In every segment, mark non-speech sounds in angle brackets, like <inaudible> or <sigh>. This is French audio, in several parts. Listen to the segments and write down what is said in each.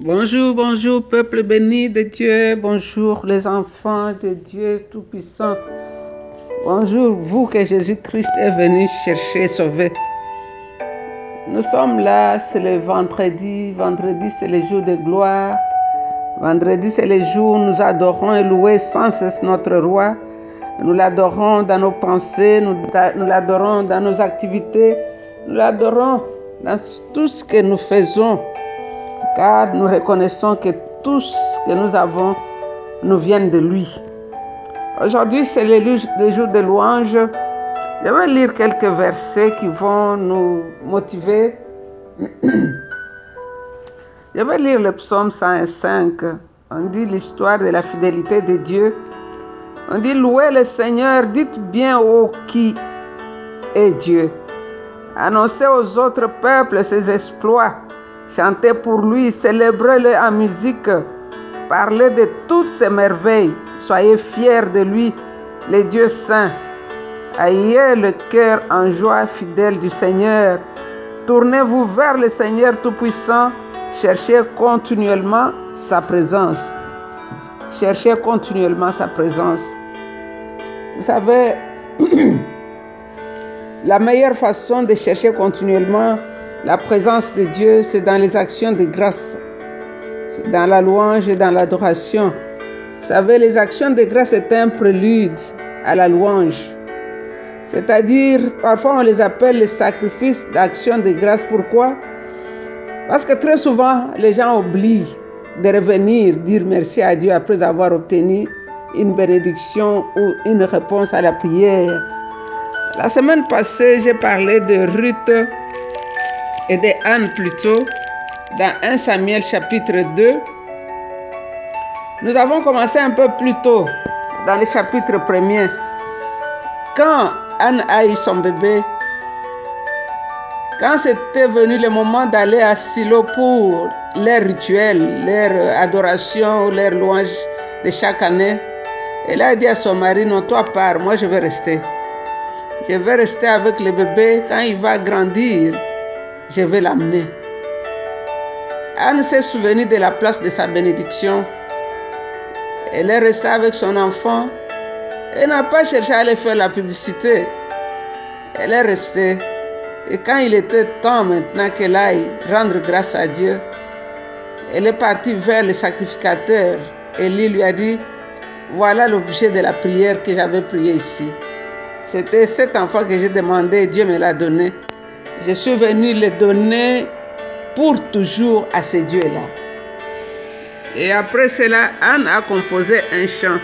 Bonjour, bonjour, peuple béni de Dieu. Bonjour, les enfants de Dieu Tout-Puissant. Bonjour, vous que Jésus-Christ est venu chercher sauver. Nous sommes là, c'est le vendredi. Vendredi, c'est le jour de gloire. Vendredi, c'est le jour où nous adorons et louons sans cesse notre roi. Nous l'adorons dans nos pensées, nous l'adorons dans nos activités, nous l'adorons dans tout ce que nous faisons car nous reconnaissons que tout ce que nous avons nous vient de lui. Aujourd'hui, c'est le jour de louange. Je vais lire quelques versets qui vont nous motiver. <clears throat> Je vais lire le psaume 105. On dit l'histoire de la fidélité de Dieu. On dit louez le Seigneur, dites bien au qui est Dieu. Annoncez aux autres peuples ses exploits. Chantez pour lui, célébrez-le en musique, parlez de toutes ses merveilles, soyez fiers de lui, le Dieu saint. Ayez le cœur en joie fidèle du Seigneur. Tournez-vous vers le Seigneur Tout-Puissant, cherchez continuellement sa présence. Cherchez continuellement sa présence. Vous savez, <clears throat> la meilleure façon de chercher continuellement la présence de Dieu, c'est dans les actions de grâce, dans la louange et dans l'adoration. Vous savez, les actions de grâce est un prélude à la louange. C'est-à-dire, parfois on les appelle les sacrifices d'action de grâce. Pourquoi? Parce que très souvent, les gens oublient de revenir dire merci à Dieu après avoir obtenu une bénédiction ou une réponse à la prière. La semaine passée, j'ai parlé de Ruth et de Anne plutôt, dans 1 Samuel chapitre 2. Nous avons commencé un peu plus tôt, dans le chapitre premier. Quand Anne a eu son bébé, quand c'était venu le moment d'aller à Silo pour leur rituel, leur adoration, leur louange de chaque année, elle a dit à son mari, non, toi pars, moi je vais rester. Je vais rester avec le bébé quand il va grandir je vais l'amener. Anne s'est souvenue de la place de sa bénédiction. Elle est restée avec son enfant. Elle n'a pas cherché à aller faire la publicité. Elle est restée. Et quand il était temps maintenant qu'elle aille rendre grâce à Dieu, elle est partie vers le sacrificateur. Élie lui a dit, voilà l'objet de la prière que j'avais priée ici. C'était cet enfant que j'ai demandé, Dieu me l'a donné. Je suis venu le donner pour toujours à ce Dieu-là. Et après cela, Anne a composé un chant.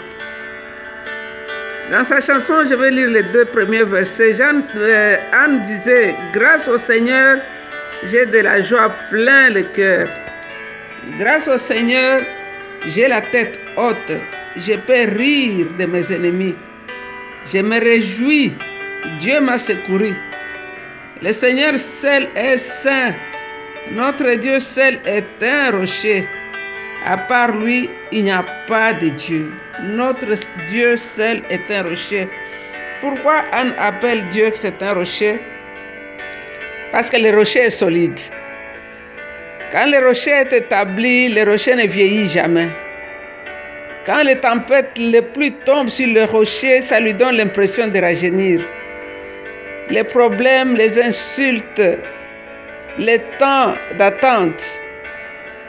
Dans sa chanson, je vais lire les deux premiers versets. Euh, Anne disait, grâce au Seigneur, j'ai de la joie plein le cœur. Grâce au Seigneur, j'ai la tête haute. Je peux rire de mes ennemis. Je me réjouis. Dieu m'a secouru. Le Seigneur seul est saint. Notre Dieu seul est un rocher. À part lui, il n'y a pas de Dieu. Notre Dieu seul est un rocher. Pourquoi Anne appelle Dieu que c'est un rocher? Parce que le rocher est solide. Quand le rocher est établi, le rocher ne vieillit jamais. Quand les tempêtes, les pluies tombent sur le rocher, ça lui donne l'impression de rajeunir les problèmes, les insultes, les temps d'attente,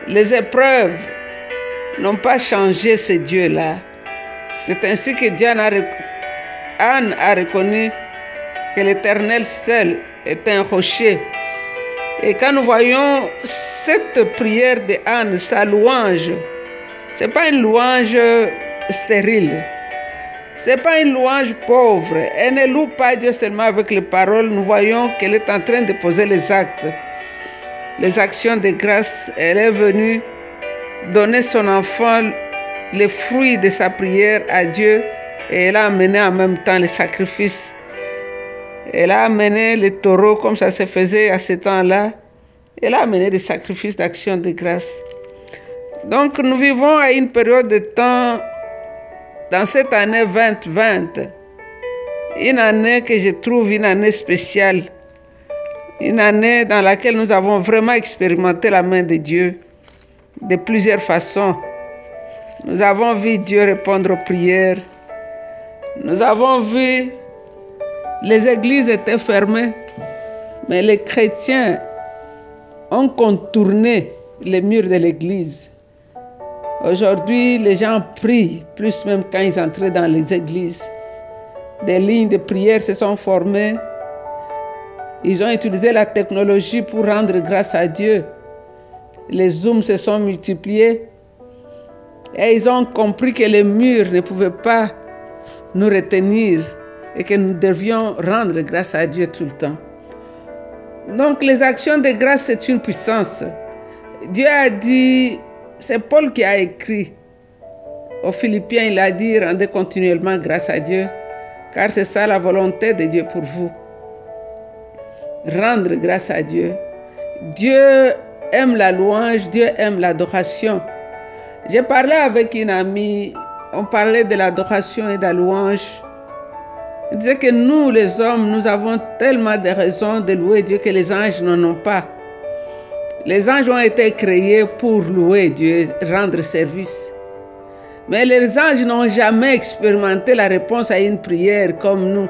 les épreuves n'ont pas changé ce Dieu-là. C'est ainsi que Diane a, Anne a reconnu que l'Éternel seul est un rocher. Et quand nous voyons cette prière de Anne, sa louange, ce n'est pas une louange stérile. Ce n'est pas une louange pauvre. Elle ne loue pas Dieu seulement avec les paroles. Nous voyons qu'elle est en train de poser les actes, les actions de grâce. Elle est venue donner son enfant les fruits de sa prière à Dieu et elle a amené en même temps les sacrifices. Elle a amené les taureaux comme ça se faisait à ce temps-là. Elle a amené des sacrifices d'action de grâce. Donc nous vivons à une période de temps dans cette année 2020, une année que je trouve une année spéciale, une année dans laquelle nous avons vraiment expérimenté la main de Dieu. de plusieurs façons. Nous avons vu Dieu répondre aux prières. Nous avons vu les églises étaient fermées, mais les chrétiens ont contourné les murs de l'église. Aujourd'hui, les gens prient, plus même quand ils entraient dans les églises. Des lignes de prière se sont formées. Ils ont utilisé la technologie pour rendre grâce à Dieu. Les zooms se sont multipliés. Et ils ont compris que les murs ne pouvaient pas nous retenir et que nous devions rendre grâce à Dieu tout le temps. Donc les actions de grâce, c'est une puissance. Dieu a dit, c'est Paul qui a écrit aux Philippiens, il a dit, rendez continuellement grâce à Dieu, car c'est ça la volonté de Dieu pour vous. Rendre grâce à Dieu. Dieu aime la louange, Dieu aime l'adoration. J'ai parlé avec une amie, on parlait de l'adoration et de la louange. Il disait que nous, les hommes, nous avons tellement de raisons de louer Dieu que les anges n'en ont pas. Les anges ont été créés pour louer Dieu, rendre service. Mais les anges n'ont jamais expérimenté la réponse à une prière comme nous.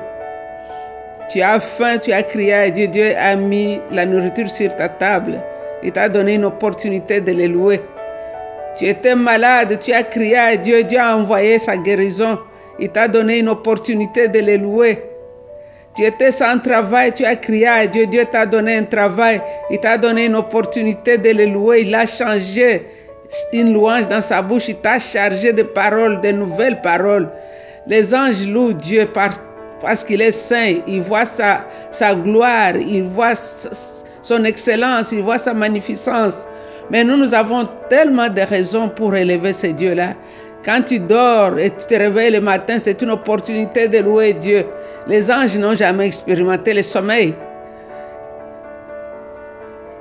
Tu as faim, tu as crié à Dieu, Dieu a mis la nourriture sur ta table. Il t'a donné une opportunité de le louer. Tu étais malade, tu as crié à Dieu, Dieu a envoyé sa guérison. Il t'a donné une opportunité de le louer. Tu étais sans travail, tu as crié à Dieu, Dieu t'a donné un travail, il t'a donné une opportunité de le louer, il a changé une louange dans sa bouche, il t'a chargé de paroles, de nouvelles paroles. Les anges louent Dieu parce qu'il est saint, ils voient sa, sa gloire, ils voient son excellence, ils voient sa magnificence. Mais nous, nous avons tellement de raisons pour élever ce Dieu-là. Quand tu dors et tu te réveilles le matin, c'est une opportunité de louer Dieu. Les anges n'ont jamais expérimenté le sommeil.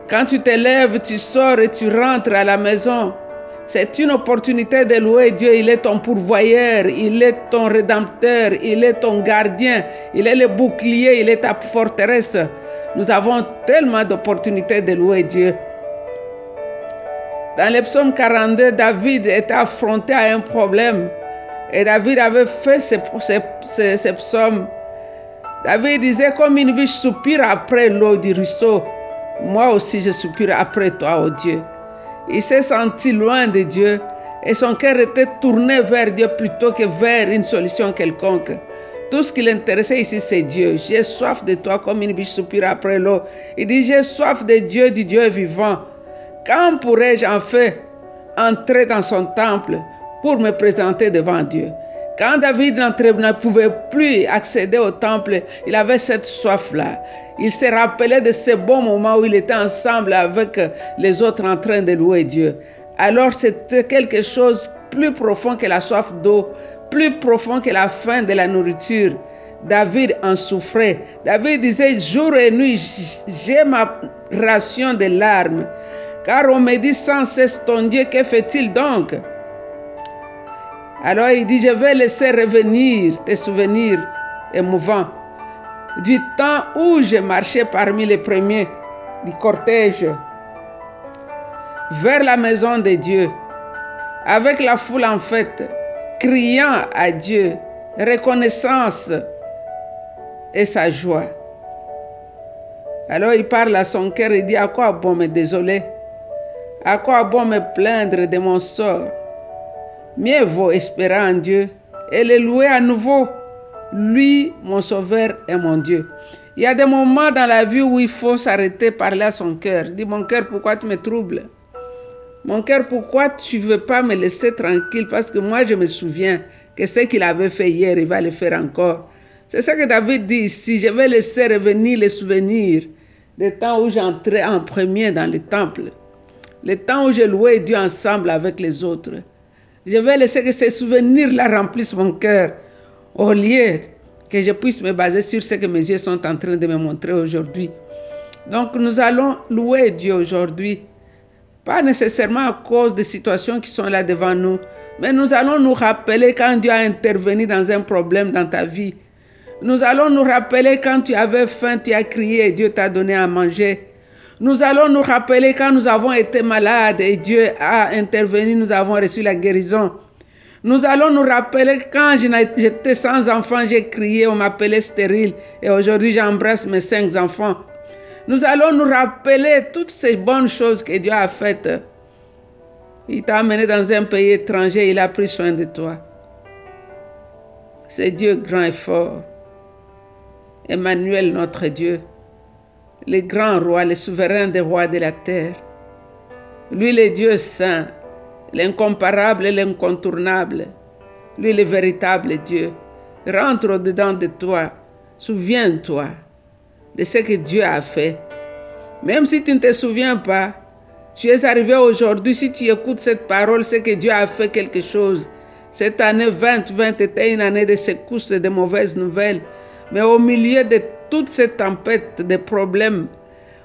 Quand tu te lèves, tu sors et tu rentres à la maison. C'est une opportunité de louer Dieu. Il est ton pourvoyeur, il est ton rédempteur, il est ton gardien, il est le bouclier, il est ta forteresse. Nous avons tellement d'opportunités de louer Dieu. Dans le psaume 42, David était affronté à un problème. Et David avait fait ces, ces, psaumes. David disait, comme une biche soupire après l'eau du ruisseau, moi aussi je soupire après toi, ô oh Dieu. Il s'est senti loin de Dieu et son cœur était tourné vers Dieu plutôt que vers une solution quelconque. Tout ce qui l'intéressait ici, c'est Dieu. J'ai soif de toi comme une biche soupire après l'eau. Il dit, j'ai soif de Dieu, du Dieu vivant. Quand pourrais-je en fait entrer dans son temple pour me présenter devant Dieu? Quand David ne pouvait plus accéder au temple, il avait cette soif-là. Il se rappelait de ces bons moments où il était ensemble avec les autres en train de louer Dieu. Alors c'était quelque chose plus profond que la soif d'eau, plus profond que la faim de la nourriture. David en souffrait. David disait, jour et nuit, j'ai ma ration de larmes. Car on me dit sans cesse ton Dieu, que fait-il donc? Alors il dit, je vais laisser revenir tes souvenirs émouvants. Du temps où j'ai marché parmi les premiers du cortège vers la maison de Dieu, avec la foule en fête, criant à Dieu, reconnaissance et sa joie. Alors il parle à son cœur et dit, à quoi bon me désoler? À quoi bon me plaindre de mon sort? Mieux vaut espérer en Dieu et le louer à nouveau. Lui, mon sauveur et mon Dieu. Il y a des moments dans la vie où il faut s'arrêter, parler à son cœur. Dis, mon cœur, pourquoi tu me troubles? Mon cœur, pourquoi tu ne veux pas me laisser tranquille? Parce que moi, je me souviens que ce qu'il avait fait hier, il va le faire encore. C'est ça que David dit ici. Je vais laisser revenir les souvenirs des temps où j'entrais en premier dans le temple le temps où j'ai loué Dieu ensemble avec les autres. Je vais laisser que ces souvenirs-là remplissent mon cœur, au lieu que je puisse me baser sur ce que mes yeux sont en train de me montrer aujourd'hui. Donc nous allons louer Dieu aujourd'hui, pas nécessairement à cause des situations qui sont là devant nous, mais nous allons nous rappeler quand Dieu a intervenu dans un problème dans ta vie. Nous allons nous rappeler quand tu avais faim, tu as crié et Dieu t'a donné à manger. Nous allons nous rappeler quand nous avons été malades et Dieu a intervenu, nous avons reçu la guérison. Nous allons nous rappeler quand j'étais sans enfant, j'ai crié, on m'appelait stérile et aujourd'hui j'embrasse mes cinq enfants. Nous allons nous rappeler toutes ces bonnes choses que Dieu a faites. Il t'a amené dans un pays étranger, il a pris soin de toi. C'est Dieu grand et fort. Emmanuel, notre Dieu, le grand roi, le souverain des rois de la terre. Lui, le Dieu saint, l'incomparable et l'incontournable. Lui, le véritable Dieu. Rentre au-dedans de toi. Souviens-toi de ce que Dieu a fait. Même si tu ne te souviens pas, tu es arrivé aujourd'hui, si tu écoutes cette parole, c'est que Dieu a fait quelque chose. Cette année 2020 était une année de secousses et de mauvaises nouvelles. Mais au milieu de toutes ces tempêtes de problèmes,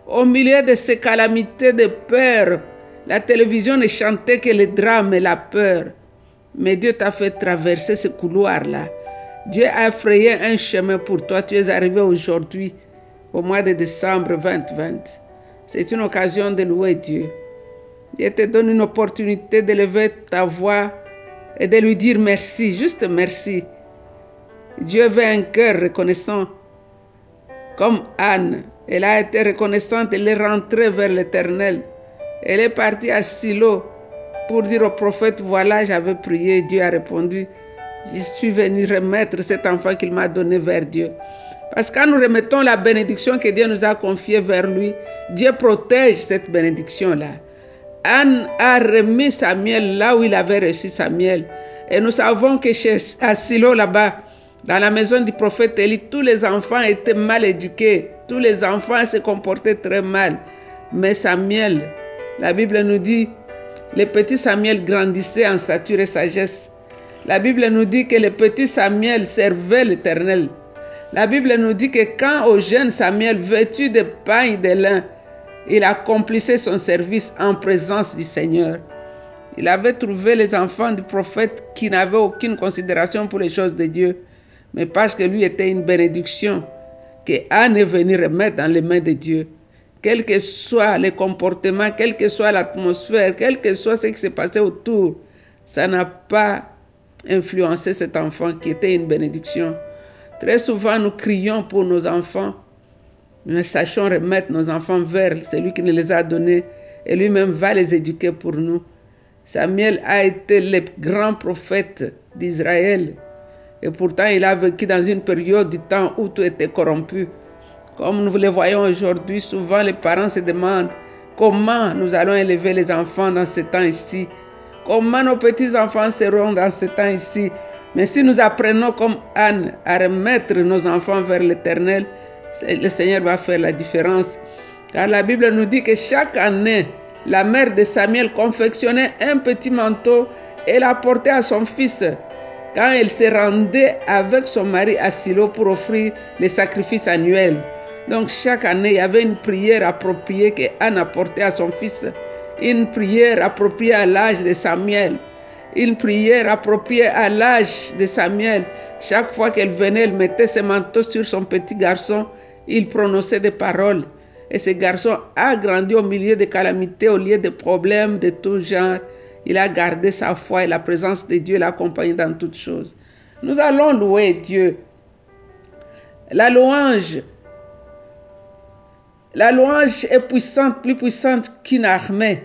au milieu de ces calamités de peur, la télévision ne chantait que le drame et la peur. Mais Dieu t'a fait traverser ce couloir-là. Dieu a frayé un chemin pour toi. Tu es arrivé aujourd'hui, au mois de décembre 2020. C'est une occasion de louer Dieu. Dieu te donne une opportunité d'élever ta voix et de lui dire merci, juste merci. Dieu veut un cœur reconnaissant. Comme Anne, elle a été reconnaissante, elle est rentrée vers l'Éternel. Elle est partie à Silo pour dire au prophète, voilà, j'avais prié, Dieu a répondu, je suis venu remettre cet enfant qu'il m'a donné vers Dieu. Parce que quand nous remettons la bénédiction que Dieu nous a confiée vers lui, Dieu protège cette bénédiction-là. Anne a remis Samuel là où il avait reçu Samuel. Et nous savons que chez Silo là-bas, dans la maison du prophète Élie, tous les enfants étaient mal éduqués. Tous les enfants se comportaient très mal. Mais Samuel, la Bible nous dit, le petit Samuel grandissait en stature et sagesse. La Bible nous dit que le petit Samuel servait l'Éternel. La Bible nous dit que quand au jeune Samuel, vêtu de paille de lin, il accomplissait son service en présence du Seigneur. Il avait trouvé les enfants du prophète qui n'avaient aucune considération pour les choses de Dieu, mais parce que lui était une bénédiction que Anne est venue remettre dans les mains de Dieu. Quel que soit le comportement, quelle que soit l'atmosphère, quel que soit ce qui s'est passé autour, ça n'a pas influencé cet enfant qui était une bénédiction. Très souvent, nous crions pour nos enfants, nous sachons remettre nos enfants vers celui qui nous les a donnés et lui-même va les éduquer pour nous. Samuel a été le grand prophète d'Israël et pourtant il a vécu dans une période du temps où tout était corrompu. Comme nous le voyons aujourd'hui, souvent les parents se demandent comment nous allons élever les enfants dans ce temps ici. Comment nos petits-enfants seront dans ce temps ici. Mais si nous apprenons comme Anne à remettre nos enfants vers l'Éternel, le Seigneur va faire la différence. Car la Bible nous dit que chaque année, la mère de Samuel confectionnait un petit manteau et l'apportait à son fils quand elle se rendait avec son mari à Silo pour offrir les sacrifices annuels. Donc chaque année, il y avait une prière appropriée que Anne apportait à son fils, une prière appropriée à l'âge de Samuel, une prière appropriée à l'âge de Samuel. Chaque fois qu'elle venait, elle mettait ses manteaux sur son petit garçon, il prononçait des paroles. Et ce garçon a grandi au milieu de calamités, au lieu de problèmes de tout genre. Il a gardé sa foi et la présence de Dieu l'accompagne dans toutes choses. Nous allons louer Dieu. La louange, la louange est puissante, plus puissante qu'une armée.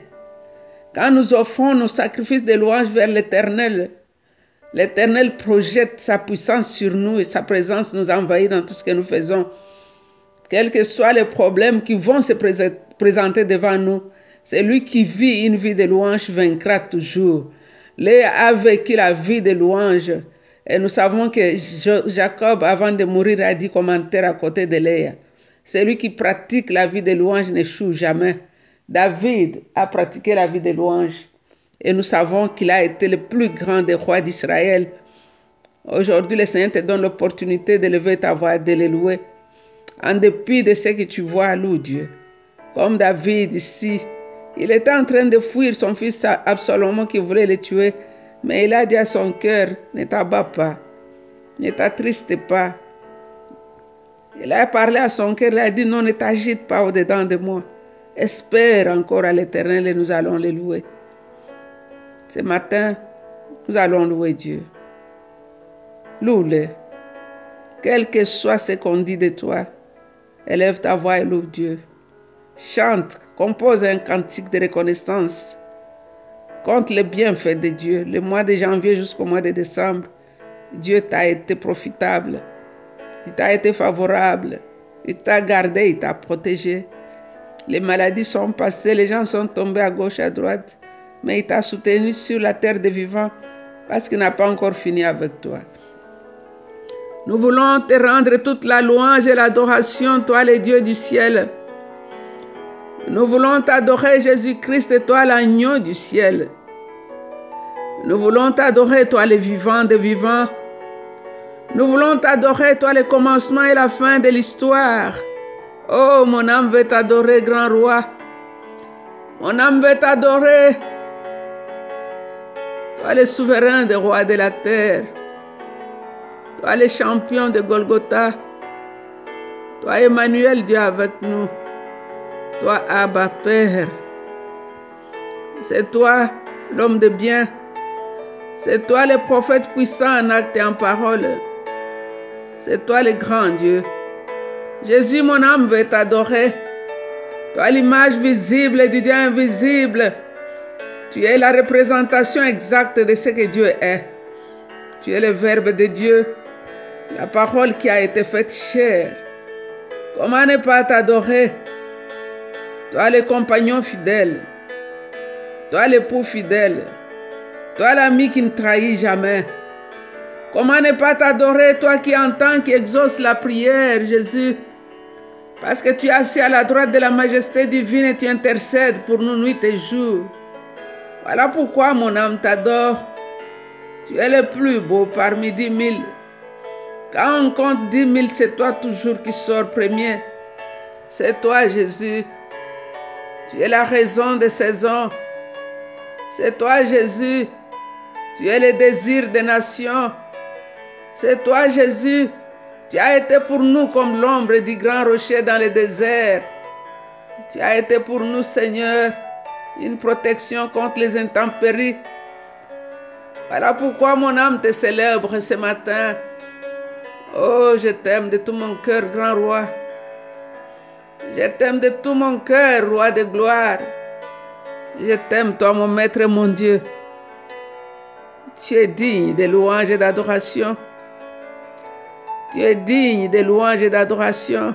Quand nous offrons nos sacrifices de louange vers l'Éternel, l'Éternel projette sa puissance sur nous et sa présence nous envahit dans tout ce que nous faisons. Quels que soient les problèmes qui vont se présenter devant nous, c'est lui qui vit une vie de louange vaincra toujours. Léa a vécu la vie de louange. Et nous savons que Jacob, avant de mourir, a dit commentaire à côté de Léa. Celui qui pratique la vie de louange n'échoue jamais. David a pratiqué la vie de louange. Et nous savons qu'il a été le plus grand des rois d'Israël. Aujourd'hui, le Seigneur te donne l'opportunité de lever ta voix, de le louer. En dépit de ce que tu vois, loue Dieu. Comme David ici, il était en train de fuir son fils Absalom qui voulait le tuer. Mais il a dit à son cœur, ne t'abats pas, ne t'attriste pas. Il a parlé à son cœur, il a dit, non, ne t'agite pas au-dedans de moi. espèrent encore à l'Éternel et nous allons les louer. Ce matin, nous allons louer Dieu. Loue-le. Quel que soit ce qu'on dit de toi, élève ta voix et loue Dieu. Chante, compose un cantique de reconnaissance. Compte les bienfaits de Dieu. Le mois de janvier jusqu'au mois de décembre, Dieu t'a été profitable. Il t'a été favorable. Il t'a gardé, il t'a protégé. Les maladies sont passées, les gens sont tombés à gauche, à droite. Mais il t'a soutenu sur la terre des vivants parce qu'il n'a pas encore fini avec toi. Nous voulons te rendre toute la louange et l'adoration, toi le Dieu du ciel. Nous voulons t'adorer, Jésus-Christ, toi l'agneau du ciel. Nous voulons t'adorer, toi le vivant des vivants. Nous voulons t'adorer, toi le commencement et la fin de l'histoire. Oh, mon âme veut t'adorer, grand roi. Mon âme veut t'adorer. Toi le souverain des rois de la terre. Toi le champion de Golgotha. Toi Emmanuel, Dieu avec nous. Toi Abba Père. C'est toi l'homme de bien. C'est toi le prophète puissant en acte et en parole. C'est toi le grand Dieu. Jésus, mon âme veut t'adorer. Toi l'image visible du Dieu invisible. Tu es la représentation exacte de ce que Dieu est. Tu es le Verbe de Dieu, la parole qui a été faite chère. Comment ne pas t'adorer? Toi le compagnon fidèle, toi l'époux fidèle, toi l'ami qui ne trahit jamais. Comment ne pas t'adorer, toi qui entends, qui exauce la prière, Jésus? Parce que tu es assis à la droite de la majesté divine et tu intercèdes pour nous nuit et jour. Voilà pourquoi mon âme t'adore. Tu es le plus beau parmi dix mille. Quand on compte dix mille, c'est toi toujours qui sors premier. C'est toi, Jésus. Tu es la raison des saisons. C'est toi, Jésus. Tu es le désir des nations. C'est toi, Jésus. Tu as été pour nous comme l'ombre du grand rocher dans le désert. Tu as été pour nous, Seigneur, une protection contre les intempéries. Voilà pourquoi mon âme te célèbre ce matin. Oh, je t'aime de tout mon cœur, grand roi. Je t'aime de tout mon cœur, roi de gloire. Je t'aime, toi, mon maître mon Dieu. Tu es digne de louanges et d'adoration. Tu es digne de louanges et d'adoration.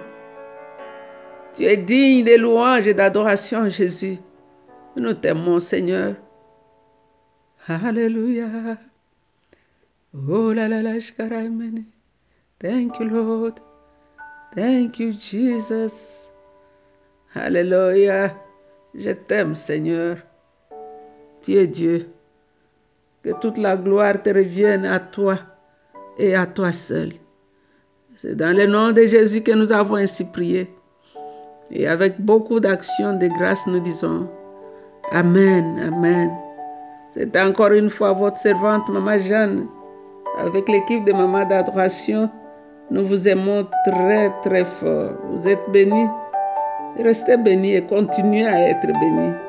Tu es digne de louanges et d'adoration, Jésus. Nous t'aimons, Seigneur. Alléluia. Oh la la la. Thank you, Lord. Thank you, Jesus. Alléluia. Je t'aime, Seigneur. Tu es Dieu. Que toute la gloire te revienne à toi et à toi seul. C'est dans le nom de Jésus que nous avons ainsi prié. Et avec beaucoup d'actions de grâce, nous disons Amen, Amen. C'est encore une fois votre servante, Maman Jeanne, avec l'équipe de Maman d'adoration. Nous vous aimons très, très fort. Vous êtes bénis. Restez bénis et continuez à être bénis.